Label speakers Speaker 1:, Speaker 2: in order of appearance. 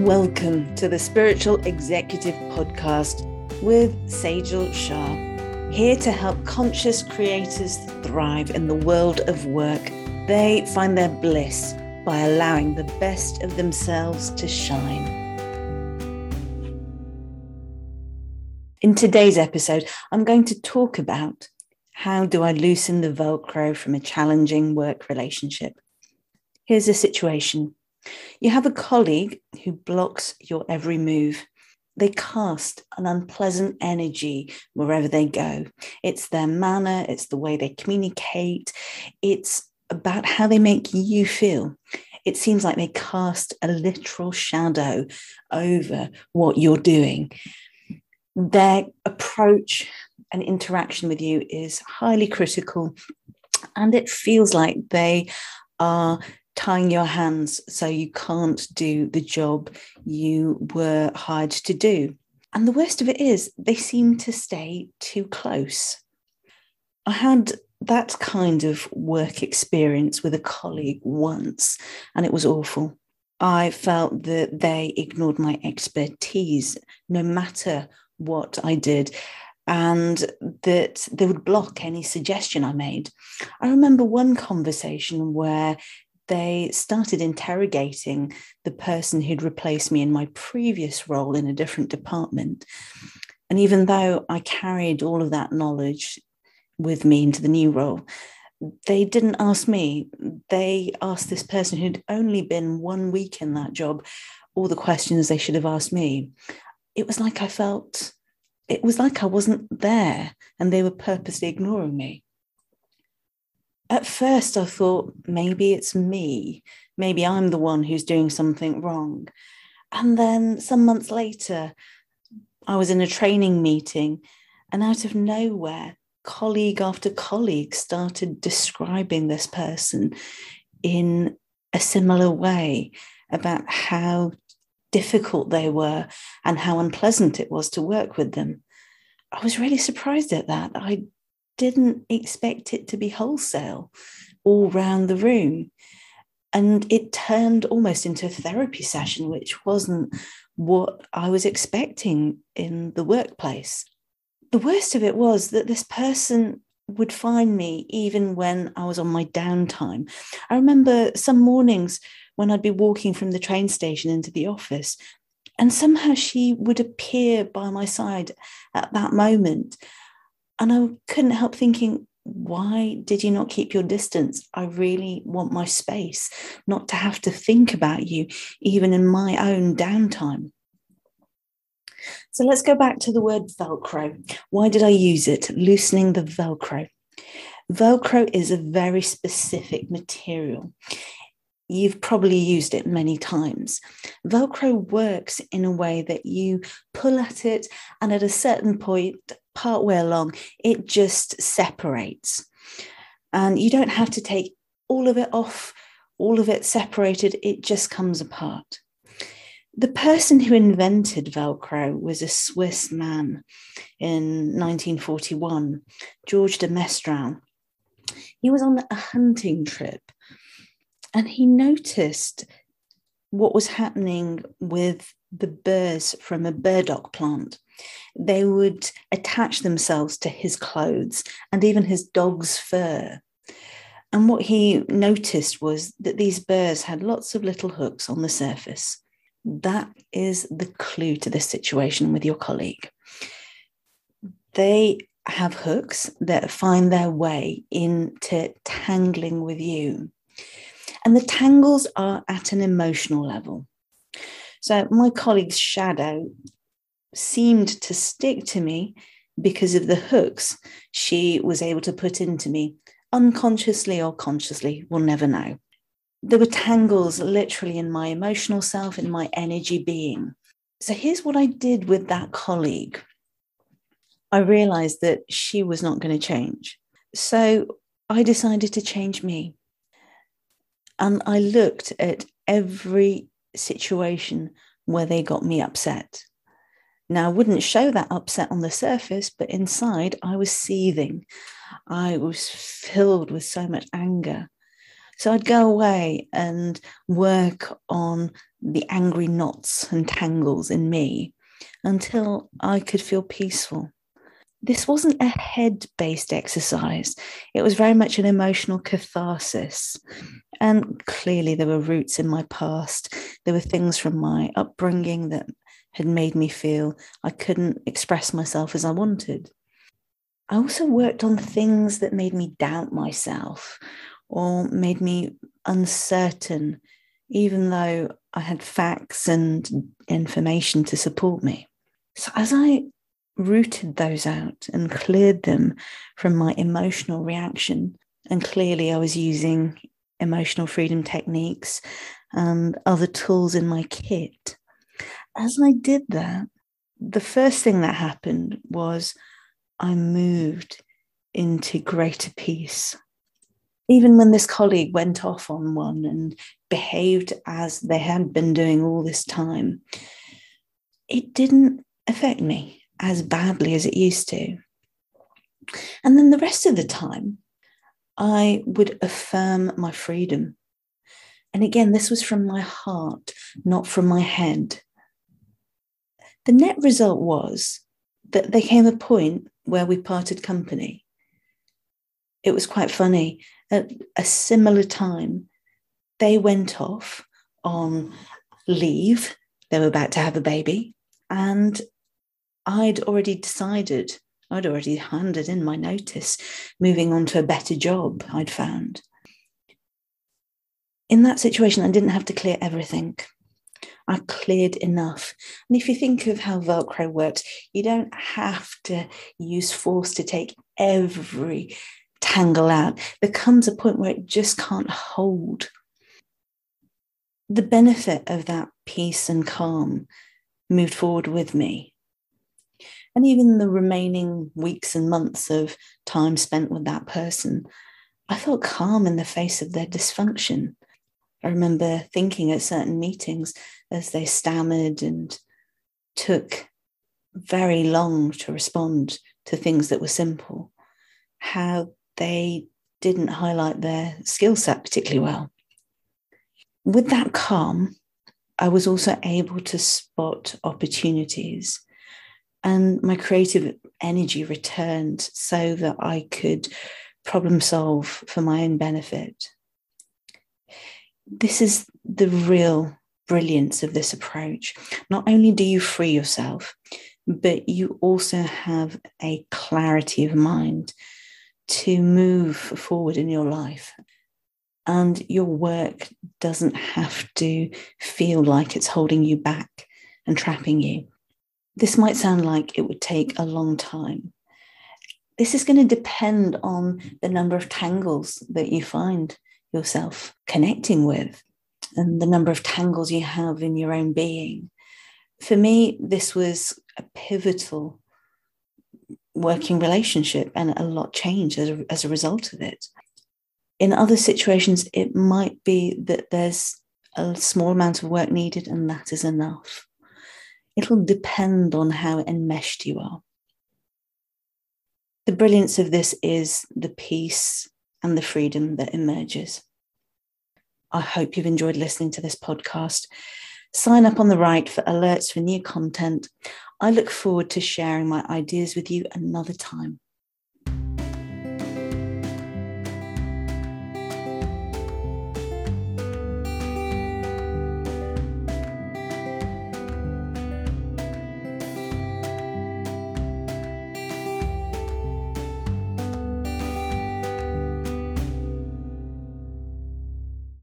Speaker 1: Welcome to the Spiritual Executive Podcast with Sejal Shah, here to help conscious creators thrive in the world of work. They find their bliss by allowing the best of themselves to shine. In today's episode, I'm going to talk about how do I loosen the Velcro from a challenging work relationship. Here's a situation you have a colleague who blocks your every move. They cast an unpleasant energy wherever they go. It's their manner, it's the way they communicate, it's about how they make you feel. It seems like they cast a literal shadow over what you're doing. Their approach and interaction with you is highly critical, and it feels like they are tying your hands so you can't do the job you were hired to do. And the worst of it is, they seem to stay too close. I had that kind of work experience with a colleague once, and it was awful. I felt that they ignored my expertise no matter what I did, and that they would block any suggestion I made. I remember one conversation where they started interrogating the person who'd replaced me in my previous role in a different department. And even though I carried all of that knowledge with me into the new role, they didn't ask me. They asked this person who'd only been one week in that job all the questions they should have asked me. It was like I felt, it was like I wasn't there and they were purposely ignoring me at first I thought maybe it's me. Maybe I'm the one who's doing something wrong. And then some months later, I was in a training meeting, and out of nowhere, colleague after colleague started describing this person in a similar way about how difficult they were and how unpleasant it was to work with them. I was really surprised at that. I didn't expect it to be wholesale all round the room. And it turned almost into a therapy session, which wasn't what I was expecting in the workplace. The worst of it was that this person would find me even when I was on my downtime. I remember some mornings when I'd be walking from the train station into the office, and somehow she would appear by my side at that moment and I couldn't help thinking, why did you not keep your distance? I really want my space, not to have to think about you, even in my own downtime. So let's go back to the word Velcro. Why did I use it? Loosening the Velcro. Velcro is a very specific material. You've probably used it many times. Velcro works in a way that you pull at it, and at a certain point, part way along, it just separates. And you don't have to take all of it off, all of it separated, it just comes apart. The person who invented Velcro was a Swiss man in 1941, George de Mestral. He was on a hunting trip and he noticed what was happening with the burrs from a burdock plant they would attach themselves to his clothes and even his dog's fur. And what he noticed was that these burrs had lots of little hooks on the surface. That is the clue to this situation with your colleague. They have hooks that find their way into tangling with you. And the tangles are at an emotional level. So, my colleague's shadow seemed to stick to me because of the hooks she was able to put into me, unconsciously or consciously, we'll never know. There were tangles literally in my emotional self, in my energy being. So here's what I did with that colleague I realized that she was not going to change. So I decided to change me. And I looked at every situation where they got me upset. Now, I wouldn't show that upset on the surface, but inside I was seething. I was filled with so much anger. So I'd go away and work on the angry knots and tangles in me until I could feel peaceful. This wasn't a head based exercise, it was very much an emotional catharsis. And clearly, there were roots in my past. There were things from my upbringing that had made me feel I couldn't express myself as I wanted. I also worked on things that made me doubt myself or made me uncertain, even though I had facts and information to support me. So, as I rooted those out and cleared them from my emotional reaction, and clearly I was using emotional freedom techniques and other tools in my kit. As I did that, the first thing that happened was I moved into greater peace. Even when this colleague went off on one and behaved as they had been doing all this time, it didn't affect me as badly as it used to. And then the rest of the time, I would affirm my freedom. And again, this was from my heart, not from my head. The net result was that there came a point where we parted company. It was quite funny. At a similar time, they went off on leave. They were about to have a baby. And I'd already decided, I'd already handed in my notice, moving on to a better job I'd found. In that situation, I didn't have to clear everything. I cleared enough. And if you think of how Velcro works, you don't have to use force to take every tangle out. There comes a point where it just can't hold. The benefit of that peace and calm moved forward with me. And even the remaining weeks and months of time spent with that person, I felt calm in the face of their dysfunction. I remember thinking at certain meetings as they stammered and took very long to respond to things that were simple, how they didn't highlight their skill set particularly well. With that calm, I was also able to spot opportunities and my creative energy returned so that I could problem solve for my own benefit this is the real brilliance of this approach. Not only do you free yourself, but you also have a clarity of mind to move forward in your life. And your work doesn't have to feel like it's holding you back and trapping you. This might sound like it would take a long time. This is going to depend on the number of tangles that you find yourself connecting with and the number of tangles you have in your own being. For me, this was a pivotal working relationship and a lot changed as a, as a result of it. In other situations, it might be that there's a small amount of work needed and that is enough. It'll depend on how enmeshed you are. The brilliance of this is the peace and the freedom that emerges. I hope you've enjoyed listening to this podcast. Sign up on the right for alerts for new content. I look forward to sharing my ideas with you another time.